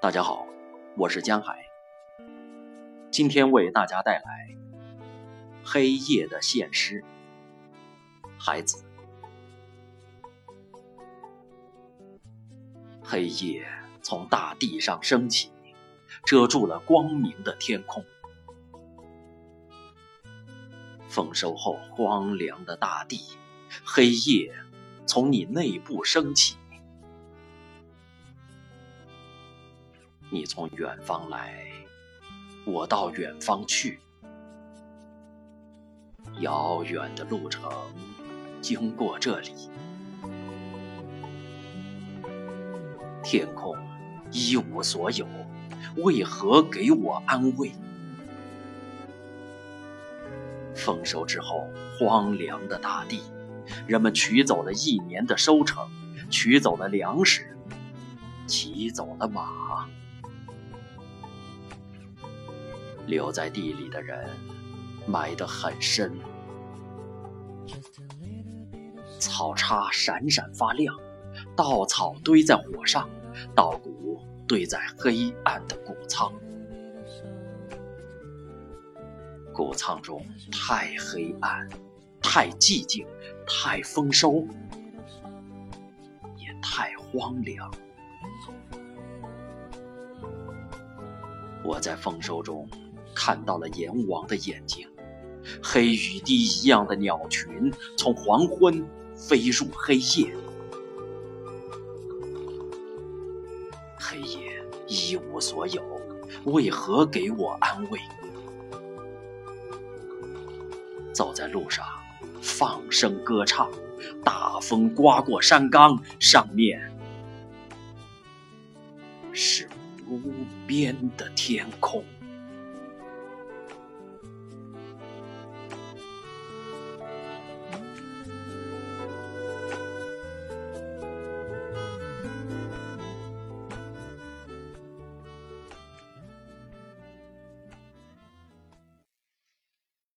大家好，我是江海，今天为大家带来《黑夜的现实》。孩子，黑夜从大地上升起，遮住了光明的天空。丰收后荒凉的大地，黑夜从你内部升起。你从远方来，我到远方去。遥远的路程经过这里，天空一无所有，为何给我安慰？丰收之后，荒凉的大地，人们取走了一年的收成，取走了粮食，骑走了马。留在地里的人埋得很深，草叉闪闪发亮，稻草堆在火上，稻谷堆在黑暗的谷仓。谷仓中太黑暗，太寂静，太丰收，也太荒凉。我在丰收中。看到了阎王的眼睛，黑雨滴一样的鸟群从黄昏飞入黑夜，黑夜一无所有，为何给我安慰？走在路上，放声歌唱，大风刮过山岗，上面是无边的天空。